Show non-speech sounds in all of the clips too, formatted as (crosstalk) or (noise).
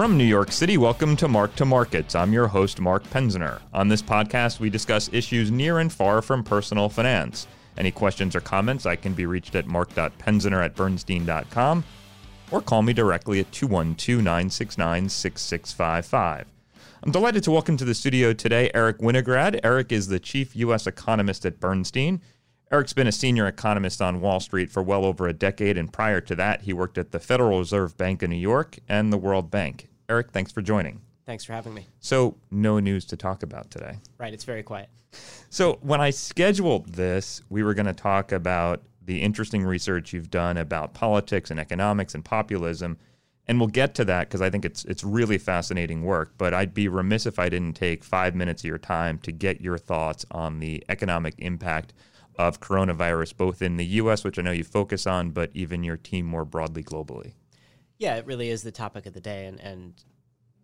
From New York City, welcome to Mark to Markets. I'm your host, Mark Penzner. On this podcast, we discuss issues near and far from personal finance. Any questions or comments, I can be reached at mark.penzner at bernstein.com or call me directly at 212 969 6655. I'm delighted to welcome to the studio today Eric Winograd. Eric is the chief U.S. economist at Bernstein. Eric's been a senior economist on Wall Street for well over a decade, and prior to that, he worked at the Federal Reserve Bank of New York and the World Bank. Eric, thanks for joining. Thanks for having me. So, no news to talk about today. Right, it's very quiet. So, when I scheduled this, we were going to talk about the interesting research you've done about politics and economics and populism. And we'll get to that because I think it's it's really fascinating work. But I'd be remiss if I didn't take five minutes of your time to get your thoughts on the economic impact of coronavirus, both in the U.S., which I know you focus on, but even your team more broadly globally. Yeah, it really is the topic of the day, and, and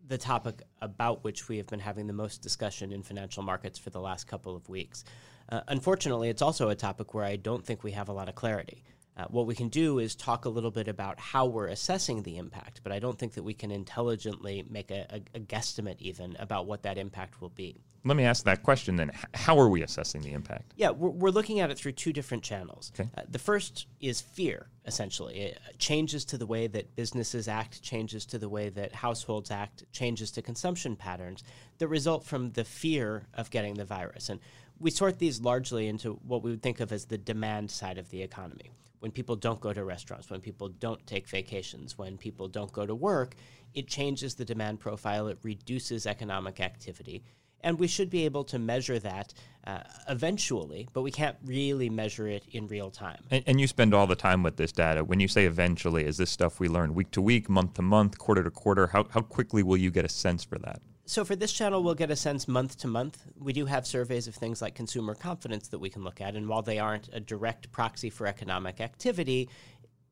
the topic about which we have been having the most discussion in financial markets for the last couple of weeks. Uh, unfortunately, it's also a topic where I don't think we have a lot of clarity. Uh, what we can do is talk a little bit about how we're assessing the impact, but I don't think that we can intelligently make a, a, a guesstimate even about what that impact will be. Let me ask that question then. How are we assessing the impact? Yeah, we're, we're looking at it through two different channels. Okay. Uh, the first is fear, essentially. It changes to the way that businesses act, changes to the way that households act, changes to consumption patterns that result from the fear of getting the virus. And we sort these largely into what we would think of as the demand side of the economy when people don't go to restaurants, when people don't take vacations, when people don't go to work, it changes the demand profile, it reduces economic activity. And we should be able to measure that uh, eventually, but we can't really measure it in real time. And, and, you spend all the time with this data. When you say eventually, is this stuff we learn week to week, month to month, quarter to quarter? How, how quickly will you get a sense for that? So for this channel, we'll get a sense month to month. We do have surveys of things like consumer confidence that we can look at, and while they aren't a direct proxy for economic activity,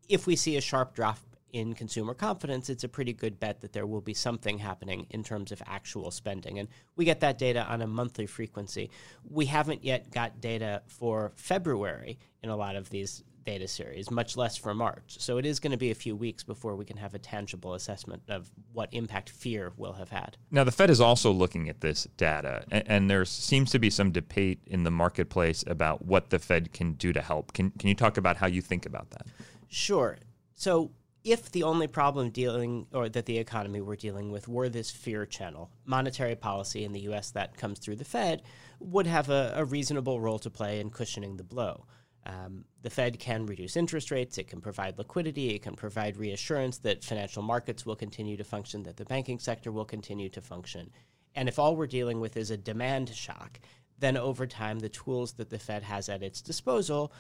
if we see a sharp drop in consumer confidence, it's a pretty good bet that there will be something happening in terms of actual spending. And we get that data on a monthly frequency. We haven't yet got data for February in a lot of these data series, much less for March. So it is going to be a few weeks before we can have a tangible assessment of what impact fear will have had. Now, the Fed is also looking at this data, and, and there seems to be some debate in the marketplace about what the Fed can do to help. Can, can you talk about how you think about that? Sure. So if the only problem dealing or that the economy were dealing with were this fear channel, monetary policy in the US that comes through the Fed would have a, a reasonable role to play in cushioning the blow. Um, the Fed can reduce interest rates, it can provide liquidity, it can provide reassurance that financial markets will continue to function, that the banking sector will continue to function. And if all we're dealing with is a demand shock, then over time, the tools that the Fed has at its disposal,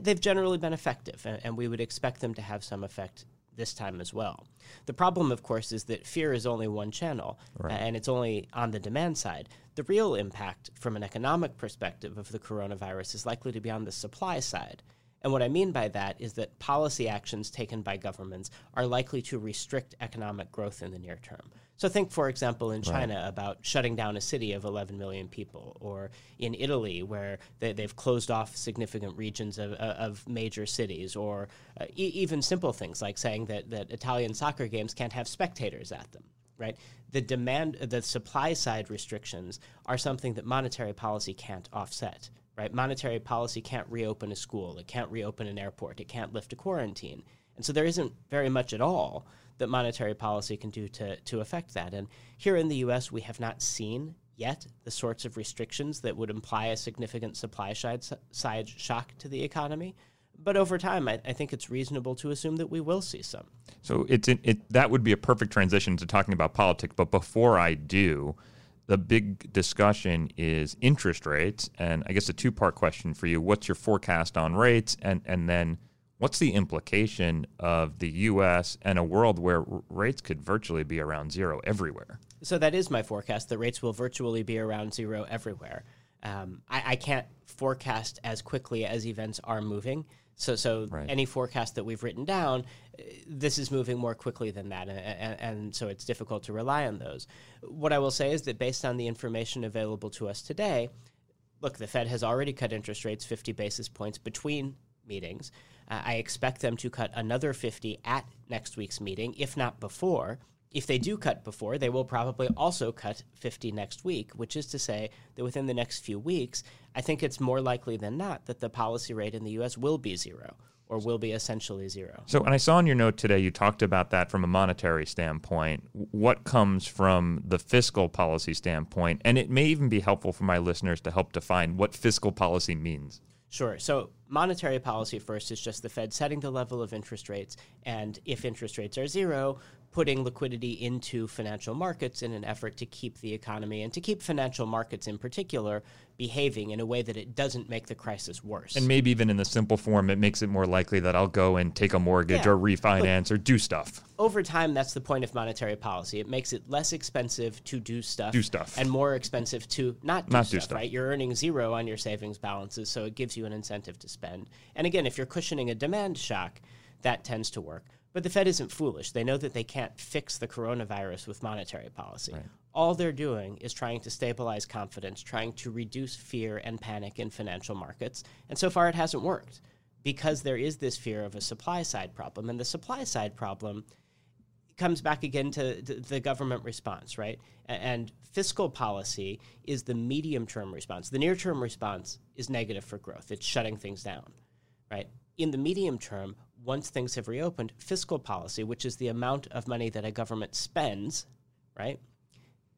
they've generally been effective, and we would expect them to have some effect this time as well. The problem, of course, is that fear is only one channel, right. and it's only on the demand side. The real impact from an economic perspective of the coronavirus is likely to be on the supply side. And what I mean by that is that policy actions taken by governments are likely to restrict economic growth in the near term. So think, for example, in China right. about shutting down a city of 11 million people, or in Italy where they, have closed off significant regions of, uh, of major cities, or uh, e- even simple things like saying that, that Italian soccer games can't have spectators at them. Right, the demand, the supply side restrictions are something that monetary policy can't offset right? Monetary policy can't reopen a school, it can't reopen an airport, it can't lift a quarantine. And so there isn't very much at all that monetary policy can do to, to affect that. And here in the US, we have not seen yet the sorts of restrictions that would imply a significant supply side, side shock to the economy. But over time, I, I, think it's reasonable to assume that we will see some. So it's it, that would be a perfect transition to talking about politics. But before I do, the big discussion is interest rates. And I guess a two part question for you what's your forecast on rates? And, and then what's the implication of the US and a world where rates could virtually be around zero everywhere? So that is my forecast. The rates will virtually be around zero everywhere. Um, I, I, can't forecast as quickly as events are moving. So, so right. any forecast that we've written down, this is moving more quickly than that, and, and, and, so it's difficult to rely on those. What I will say is that based on the information available to us today, look, the Fed has already cut interest rates 50 basis points between meetings. Uh, I expect them to cut another 50 at next week's meeting, if not before. if they do cut before, they will probably also cut 50 next week, which is to say that within the next few weeks, I think it's more likely than not that the policy rate in the US will be zero or will be essentially zero. So, and I saw in your note today you talked about that from a monetary standpoint. What comes from the fiscal policy standpoint? And it may even be helpful for my listeners to help define what fiscal policy means. Sure. So, monetary policy first is just the Fed setting the level of interest rates. And if interest rates are zero, putting liquidity into financial markets in an effort to keep the economy and to keep financial markets in particular behaving in a way that it doesn't make the crisis worse. And maybe even in the simple form, it makes it more likely that I'll go and take a mortgage Yeah. or refinance or do stuff. Over time, that's the point of monetary policy. It makes it less expensive to do stuff, Do stuff. and more expensive to not do, Not stuff, do stuff. Right? You're earning zero on your savings balances, so it gives you an incentive to spend. And again, if you're cushioning a demand shock, that tends to work. But the Fed isn't foolish. They know that they can't fix the coronavirus with monetary policy. All they're doing is trying to stabilize confidence, trying to reduce fear and panic in financial markets. And so far, it hasn't worked because there is this fear of a supply side problem. And the supply side problem comes back again to th- the government response, right? And fiscal policy is the medium term response. The near term response is negative for growth, it's shutting things down, right? In the medium term, once things have reopened, fiscal policy, which is the amount of money that a government spends, right,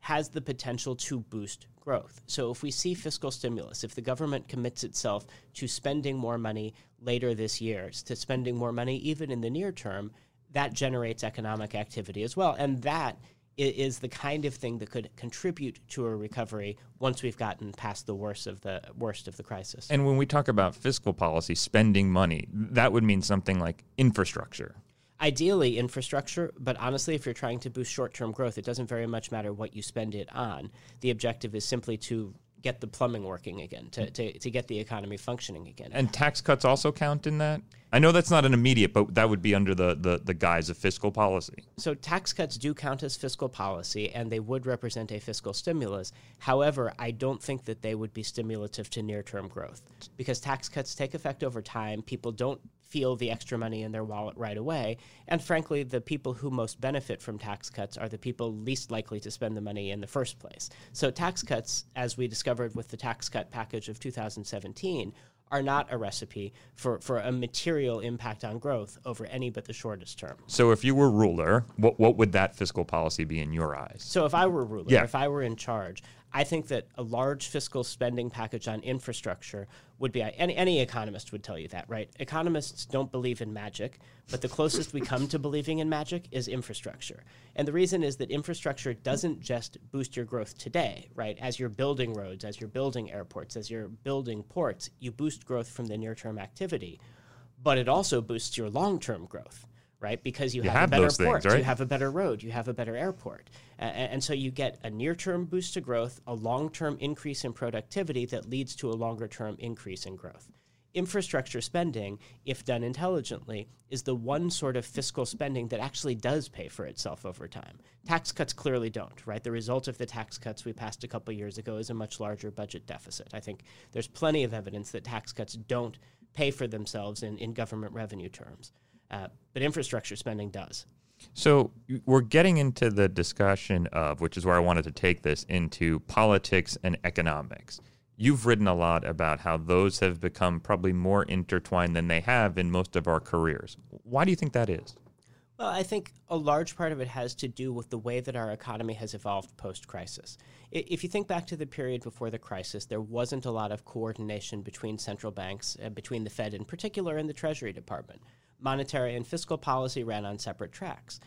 has the potential to boost growth. So if we see fiscal stimulus, if the government commits itself to spending more money later this year, to spending more money even in the near term, that generates economic activity as well. And that is the kind of thing that could contribute to a recovery once we've gotten past the worst of the worst of the crisis. And when we talk about fiscal policy, spending money, that would mean something like infrastructure. ideally infrastructure, but honestly, if you're trying to boost short term growth, it doesn't very much matter what you spend it on. The objective is simply to get the plumbing working again, to, to, to get the economy functioning again. And tax cuts also count in that? I know that's not an immediate, but that would be under the, the, the guise of fiscal policy. So tax cuts do count as fiscal policy, and they would represent a fiscal stimulus. However, I don't think that they would be stimulative to near-term growth because tax cuts take effect over time. People don't feel the extra money in their wallet right away, and frankly, the people who most benefit from tax cuts are the people least likely to spend the money in the first place. So tax cuts, as we discovered with the tax cut package of 2017, are not a recipe for, for a material impact on growth over any but the shortest term. So if you were ruler, what, what would that fiscal policy be in your eyes? So if I were ruler, Yeah. if I were in charge, I think that a large fiscal spending package on infrastructure would be any any economist would tell you that, right? Economists don't believe in magic, but the closest we come to believing in magic is infrastructure. And the reason is that infrastructure doesn't just boost your growth today, right? As you're building roads, as you're building airports, as you're building ports, you boost growth from the near-term activity, but it also boosts your long-term growth. Right, because you, have, have a better those things, port, right? you have a better road, you have a better airport. A- and so you get a near term boost to growth, a long term increase in productivity that leads to a longer term increase in growth. Infrastructure spending, if done intelligently, is the one sort of fiscal spending that actually does pay for itself over time. Tax cuts clearly don't, right? The result of the tax cuts we passed a couple years ago is a much larger budget deficit. I think there's plenty of evidence that tax cuts don't pay for themselves in, in government revenue terms. Uh, but infrastructure spending does. So we're getting into the discussion of, which is where I wanted to take this, into politics and economics. You've written a lot about how those have become probably more intertwined than they have in most of our careers. Why do you think that is? Well, I think a large part of it has to do with the way that our economy has evolved post crisis. If you think back to the period before the crisis, there wasn't a lot of coordination between central banks, uh, between the Fed in particular and the Treasury Department. Monetary and fiscal policy ran on separate tracks.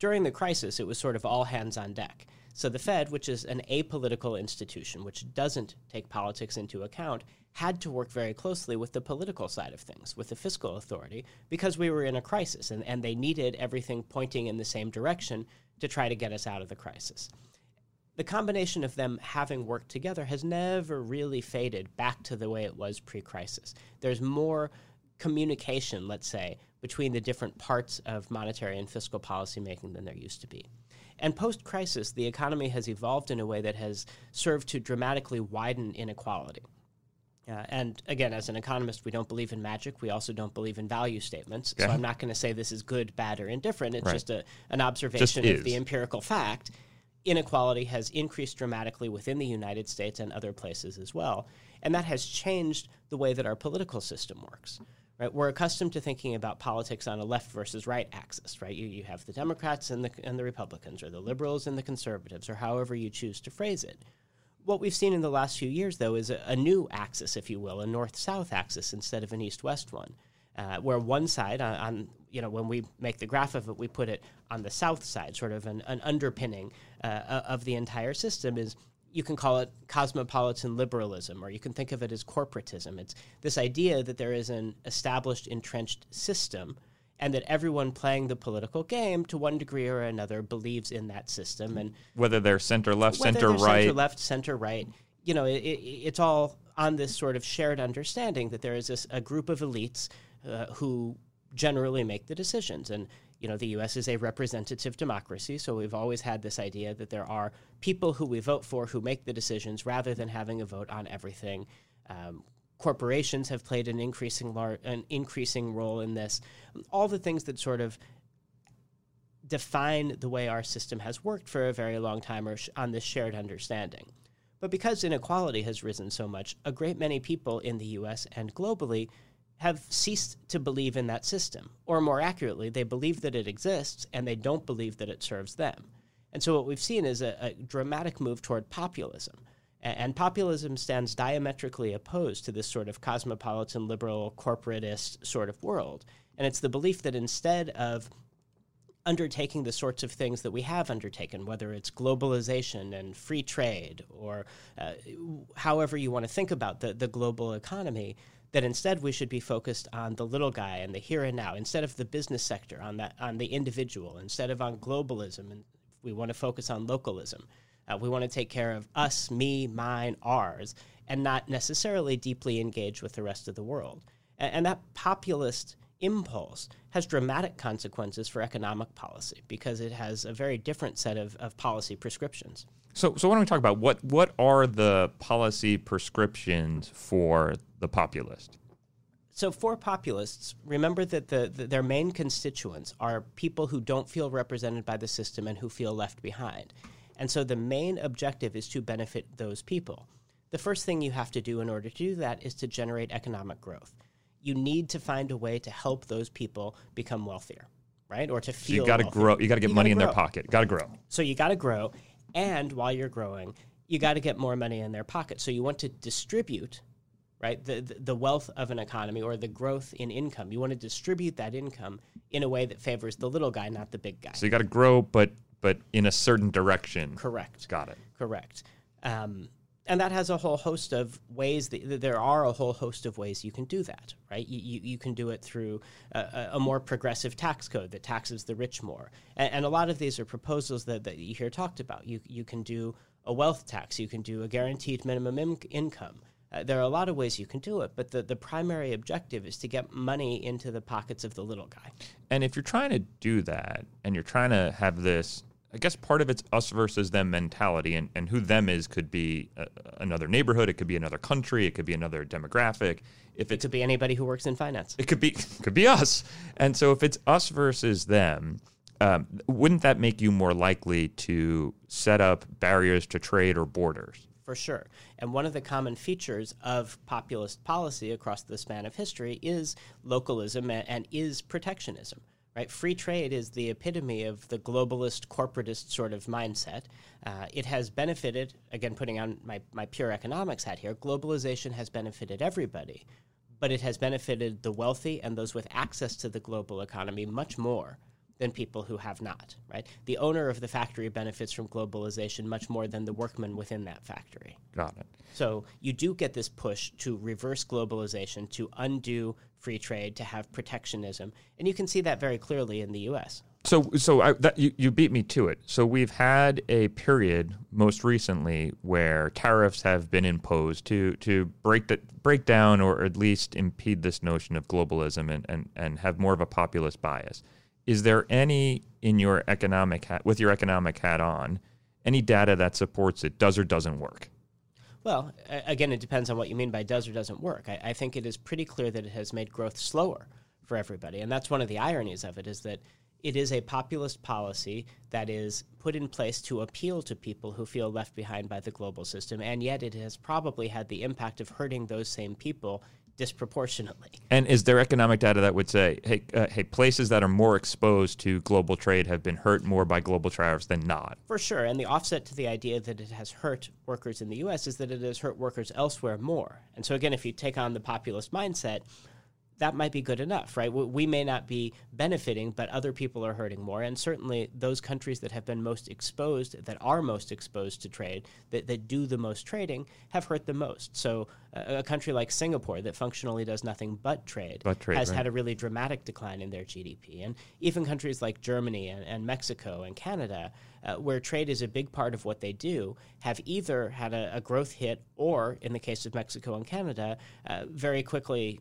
During the crisis, it was sort of all hands on deck. So the Fed, which is an apolitical institution, which doesn't take politics into account, had to work very closely with the political side of things, with the fiscal authority, because we were in a crisis and, and they needed everything pointing in the same direction to try to get us out of the crisis. The combination of them having worked together has never really faded back to the way it was pre crisis. There's more communication, let's say, between the different parts of monetary and fiscal policymaking than there used to be. And post crisis, the economy has evolved in a way that has served to dramatically widen inequality. Uh, and again, as an economist, we don't believe in magic. We also don't believe in value statements. Okay. So I'm not going to say this is good, bad, or indifferent. It's Right. just a, an observation is. of the empirical fact. Inequality has increased dramatically within the United States and other places as well. And that has changed the way that our political system works. Right? We're accustomed to thinking about politics on a left versus right axis, right? You, you have the Democrats and the, and the Republicans, or the liberals and the conservatives, or however you choose to phrase it. What we've seen in the last few years, though, is a, a new axis, if you will, a north-south axis instead of an east-west one, uh, where one side, on, on you know, when we make the graph of it, we put it on the south side, sort of an, an underpinning uh, of the entire system is you can call it cosmopolitan liberalism, or you can think of it as corporatism. It's this idea that there is an established, entrenched system, and that everyone playing the political game, to one degree or another, believes in that system. And Whether they're center left, center right. center left, center right, you know, it, it, it's all on this sort of shared understanding that there is this, a group of elites uh, who generally make the decisions. And you know, the U.S. is a representative democracy, so we've always had this idea that there are people who we vote for who make the decisions rather than having a vote on everything. Um, corporations have played an increasing lar- an increasing role in this. All the things that sort of define the way our system has worked for a very long time are sh- on this shared understanding. But because inequality has risen so much, a great many people in the US and globally have ceased to believe in that system. Or more accurately, they believe that it exists and they don't believe that it serves them. And so what we've seen is a, a dramatic move toward populism. And populism stands diametrically opposed to this sort of cosmopolitan, liberal, corporatist sort of world. And it's the belief that instead of undertaking the sorts of things that we have undertaken, whether it's globalization and free trade or uh, however you want to think about the, the global economy, that instead we should be focused on the little guy and the here and now, instead of the business sector, on, that, on the individual, instead of on globalism, and we want to focus on localism. Uh, we want to take care of us, me, mine, ours, and not necessarily deeply engage with the rest of the world. And, and that populist impulse has dramatic consequences for economic policy because it has a very different set of, of policy prescriptions. So, so why don't we talk about what what are the policy prescriptions for the populist? So, for populists, remember that the, the, their main constituents are people who don't feel represented by the system and who feel left behind. And so, the main objective is to benefit those people. The first thing you have to do in order to do that is to generate economic growth. You need to find a way to help those people become wealthier, right? Or to So feel you got to grow. You got to get You money in their pocket. Got to grow. So you got to grow, and while you're growing, you got to get more money in their pocket. So you want to distribute, right, the, the the wealth of an economy or the growth in income. You want to distribute that income in a way that favors the little guy, not the big guy. So you got to grow, but but in a certain direction. Correct. Got it. Correct. Um, and that has a whole host of ways that there are a whole host of ways you can do that, right? You, you, you can do it through a, a- a more progressive tax code that taxes the rich more. And, and a lot of these are proposals that, that you hear talked about. You, you can do a wealth tax, you can do a guaranteed minimum in- income. Uh, there are a lot of ways you can do it, but the, the primary objective is to get money into the pockets of the little guy. And if you're trying to do that, and you're trying to have this, I guess part of it's us versus them mentality, and, and who them is could be a, another neighborhood, it could be another country, it could be another demographic. If It could be anybody who works in finance. it could be (laughs) could be us. And so if it's us versus them, um, wouldn't that make you more likely to set up barriers to trade or borders? for sure. And one of the common features of populist policy across the span of history is localism and, and is protectionism. Right, free trade is the epitome of the globalist, corporatist sort of mindset. Uh, it has benefited, again, putting on my, my pure economics hat here. Globalization has benefited everybody, but it has benefited the wealthy and those with access to the global economy much more than people who have not, right? The owner of the factory benefits from globalization much more than the workman within that factory. Got it. So you do get this push to reverse globalization, to undo free trade, to have protectionism, and you can see that very clearly in the U.S. So, so I, that, you, you beat me to it. So we've had a period most recently where tariffs have been imposed to to break that break down or at least impede this notion of globalism and, and, and have more of a populist bias. Is there any in your economic hat with your economic hat on, any data that supports it does or doesn't work? Well, again, it depends on what you mean by does or doesn't work. I, I, think it is pretty clear that it has made growth slower for everybody, and that's one of the ironies of it is that it is a populist policy that is put in place to appeal to people who feel left behind by the global system, and yet it has probably had the impact of hurting those same people disproportionately. And is there economic data that would say, hey, uh, hey, places that are more exposed to global trade have been hurt more by global tariffs than not? For sure. And the offset to the idea that it has hurt workers in the U.S. is that it has hurt workers elsewhere more. And so, again, if you take on the populist mindset, that might be good enough, right? We may not be benefiting, but other people are hurting more. And certainly those countries that have been most exposed, that are most exposed to trade, that, that do the most trading, have hurt the most. So a country like Singapore, that functionally does nothing but trade, but trade has right. had a really dramatic decline in their GDP. And even countries like Germany and, and Mexico and Canada, uh, where trade is a big part of what they do, have either had a, a growth hit or, in the case of Mexico and Canada, uh, very quickly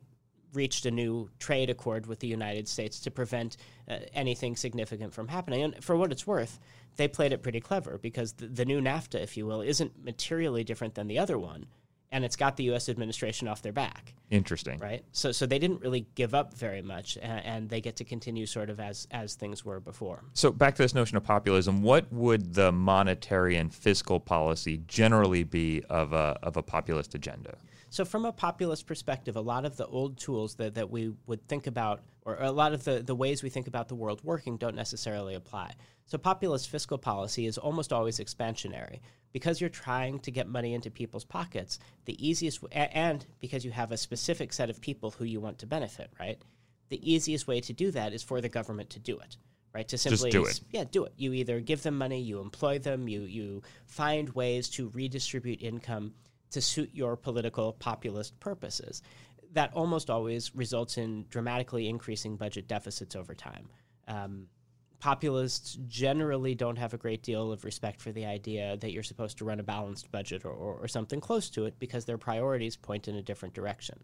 reached a new trade accord with the United States to prevent uh, anything significant from happening. And for what it's worth, they played it pretty clever because the, the, new NAFTA, if you will, isn't materially different than the other one. And it's got the U.S. administration off their back. Interesting, right? So, so they didn't really give up very much, and, and they get to continue sort of as as things were before. So, back to this notion of populism, what would the monetary and fiscal policy generally be of a of a populist agenda? So, from a populist perspective, a lot of the old tools that, that we would think about, or a lot of the, the ways we think about the world working, don't necessarily apply. So, populist fiscal policy is almost always expansionary. Because you're trying to get money into people's pockets, the easiest, w- and because you have a specific set of people who you want to benefit, right? The easiest way to do that is for the government to do it right? To simply Just do it. Yeah, do it. You either give them money, you employ them, you you find ways to redistribute income to suit your political populist purposes. That almost always results in dramatically increasing budget deficits over time. Um, populists generally don't have a great deal of respect for the idea that you're supposed to run a balanced budget or, or, or something close to it because their priorities point in a different direction.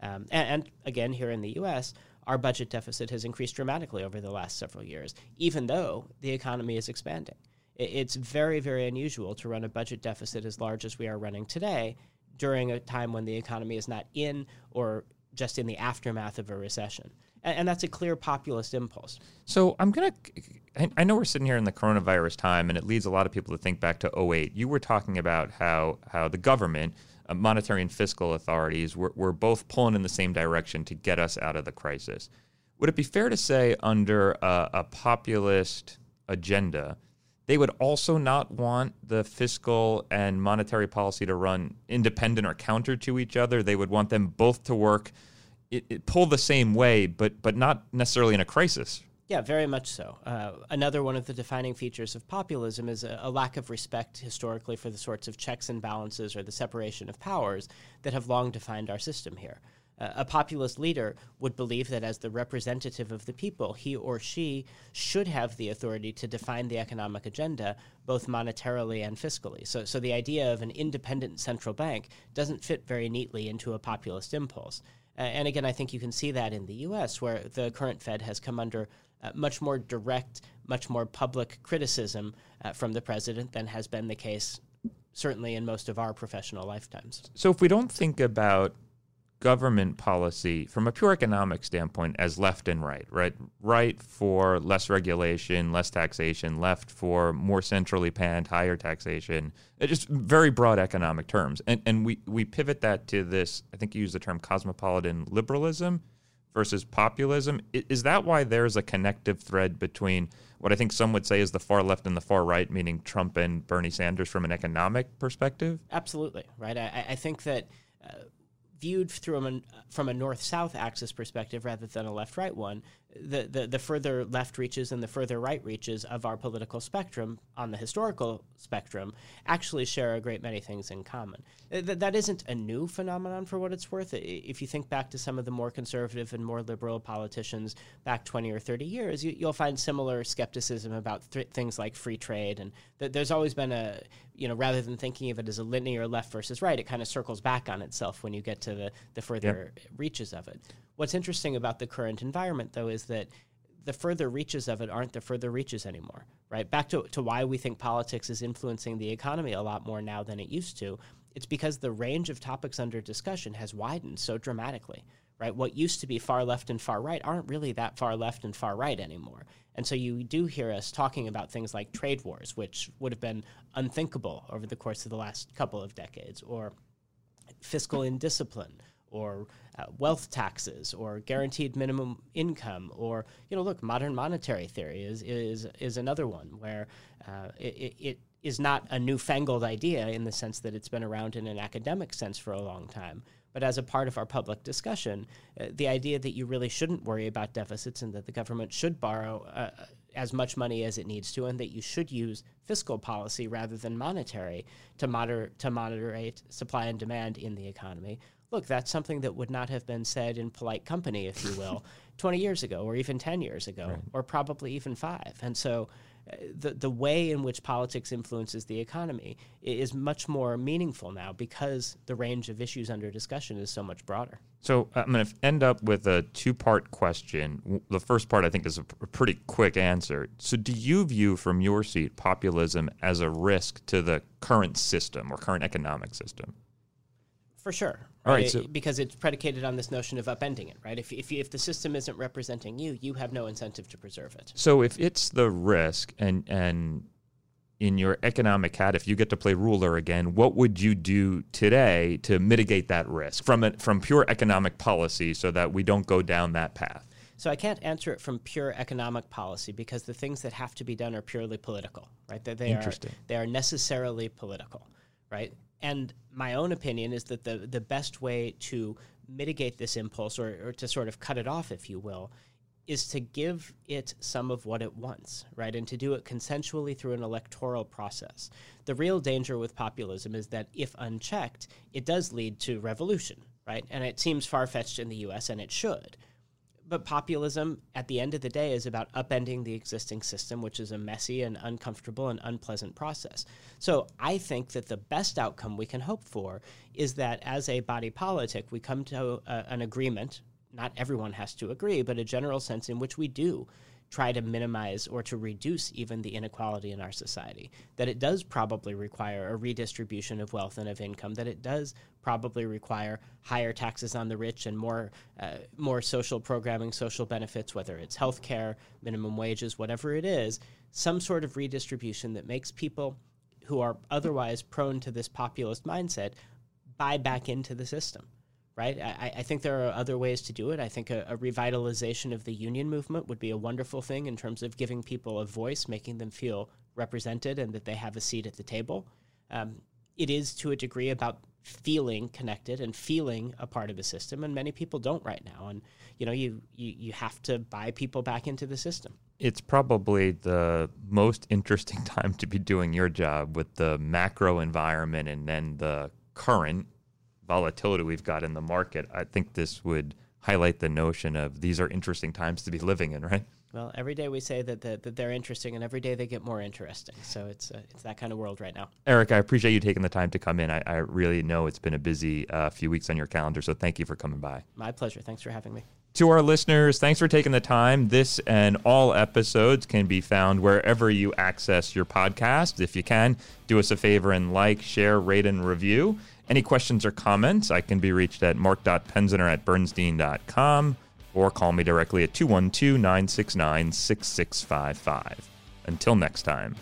Um, and, and, again, here in the US, our budget deficit has increased dramatically over the last several years, even though the economy is expanding it's very, very unusual to run a budget deficit as large as we are running today during a time when the economy is not in or just in the aftermath of a recession. And, and that's a clear populist impulse. So I'm going to, I know we're sitting here in the coronavirus time, and it leads a lot of people to think back to 08. You were talking about how, how the government, uh, monetary and fiscal authorities were, were both pulling in the same direction to get us out of the crisis. Would it be fair to say, under a, a populist agenda, they would also not want the fiscal and monetary policy to run independent or counter to each other. They would want them both to work, it, it pull the same way, but but not necessarily in a crisis. Yeah, very much so. Uh, another one of the defining features of populism is a, a, lack of respect historically for the sorts of checks and balances or the separation of powers that have long defined our system here a populist leader would believe that as the representative of the people, he or she should have the authority to define the economic agenda, both monetarily and fiscally. So, so the idea of an independent central bank doesn't fit very neatly into a populist impulse. Uh, and again, I think you can see that in the US, where the current Fed has come under uh, much more direct, much more public criticism uh, from the president than has been the case certainly in most of our professional lifetimes. So if we don't think about government policy from a pure economic standpoint as left and right, right? Right for less regulation, less taxation, left for more centrally panned, higher taxation. It's just very broad economic terms. And and we, we pivot that to this, I think you use the term cosmopolitan liberalism versus populism. Is that why there's a connective thread between what I think some would say is the far left and the far right, meaning Trump and Bernie Sanders from an economic perspective? Absolutely, right? I, I think that uh, viewed through a, from a north-south axis perspective rather than a left-right one, the, the, the further left reaches and the further right reaches of our political spectrum on the historical spectrum actually share a great many things in common. Uh, Th- that isn't a new phenomenon for what it's worth. If you think back to some of the more conservative and more liberal politicians back 20 or 30 years, you, will find similar skepticism about th- things like free trade. And th- there's always been a, you know, rather than thinking of it as a linear left versus right, it kind of circles back on itself when you get to the, the further yep. reaches of it. What's interesting about the current environment, though, is that the further reaches of it aren't the further reaches anymore, right? Back to, to why we think politics is influencing the economy a lot more now than it used to It's because the range of topics under discussion has widened so dramatically, right? What used to be far left and far right aren't really that far left and far right anymore. And so you do hear us talking about things like trade wars, which would have been unthinkable over the course of the last couple of decades, or fiscal indiscipline, or uh, wealth taxes, or guaranteed minimum income, or you know, look, modern monetary theory is is is another one where uh, it, it is not a newfangled idea in the sense that it's been around in an academic sense for a long time. But as a part of our public discussion, uh, the idea that you really shouldn't worry about deficits and that the government should borrow uh, as much money as it needs to, and that you should use fiscal policy rather than monetary to, moder- to moderate supply and demand in the economy. Look, that's something that would not have been said in polite company, if you will, (laughs) 20 years ago, or even 10 years ago, right. or probably even five. And so the the way in which politics influences the economy is much more meaningful now because the range of issues under discussion is so much broader. So uh, I'm going to end up with a two part question. The first part I think is a pretty quick answer. So do you view from your seat populism as a risk to the current system or current economic system? For sure. All right, so because it's predicated on this notion of upending it, right? If, if, if the system isn't representing you, you have no incentive to preserve it. So if it's the risk, and and in your economic hat, if you get to play ruler again, what would you do today to mitigate that risk from it from pure economic policy, so that we don't go down that path? So I can't answer it from pure economic policy because the things that have to be done are purely political, right? They, they Interesting. Are, they are necessarily political, right? And my own opinion is that the, the best way to mitigate this impulse or, or to sort of cut it off, if you will, is to give it some of what it wants, right? And to do it consensually through an electoral process. The real danger with populism is that if unchecked, it does lead to revolution, right? And it seems far fetched in the US, and it should but populism at the end of the day is about upending the existing system, which is a messy and uncomfortable and unpleasant process. So I think that the best outcome we can hope for is that as a body politic, we come to a, an agreement. Not everyone has to agree, but a general sense in which we do try to minimize or to reduce even the inequality in our society. That it does probably require a redistribution of wealth and of income. That it does probably require higher taxes on the rich and more uh, more social programming, social benefits, whether it's health care, minimum wages, whatever it is. Some sort of redistribution that makes people who are otherwise prone to this populist mindset buy back into the system right? I, I, think there are other ways to do it. I think a, a, revitalization of the union movement would be a wonderful thing in terms of giving people a voice, making them feel represented and that they have a seat at the table. Um, it is to a degree about feeling connected and feeling a part of the system, and many people don't right now. And you know, you you, you have to buy people back into the system. It's probably the most interesting (laughs) time to be doing your job with the macro environment and then the current volatility we've got in the market, I think this would highlight the notion of these are interesting times to be living in, right? Well, every day we say that, that, that they're interesting, and every day they get more interesting. So it's uh, it's that kind of world right now. Eric, I appreciate you taking the time to come in. I, I really know it's been a busy uh, few weeks on your calendar, so thank you for coming by. My pleasure. Thanks for having me. To our listeners, thanks for taking the time. This and all episodes can be found wherever you access your podcast. If you can, do us a favor and like, share, rate, and review. Any questions or comments, I can be reached at mark.penziner at bernstein.com or call me directly at 212 969 6655. Until next time.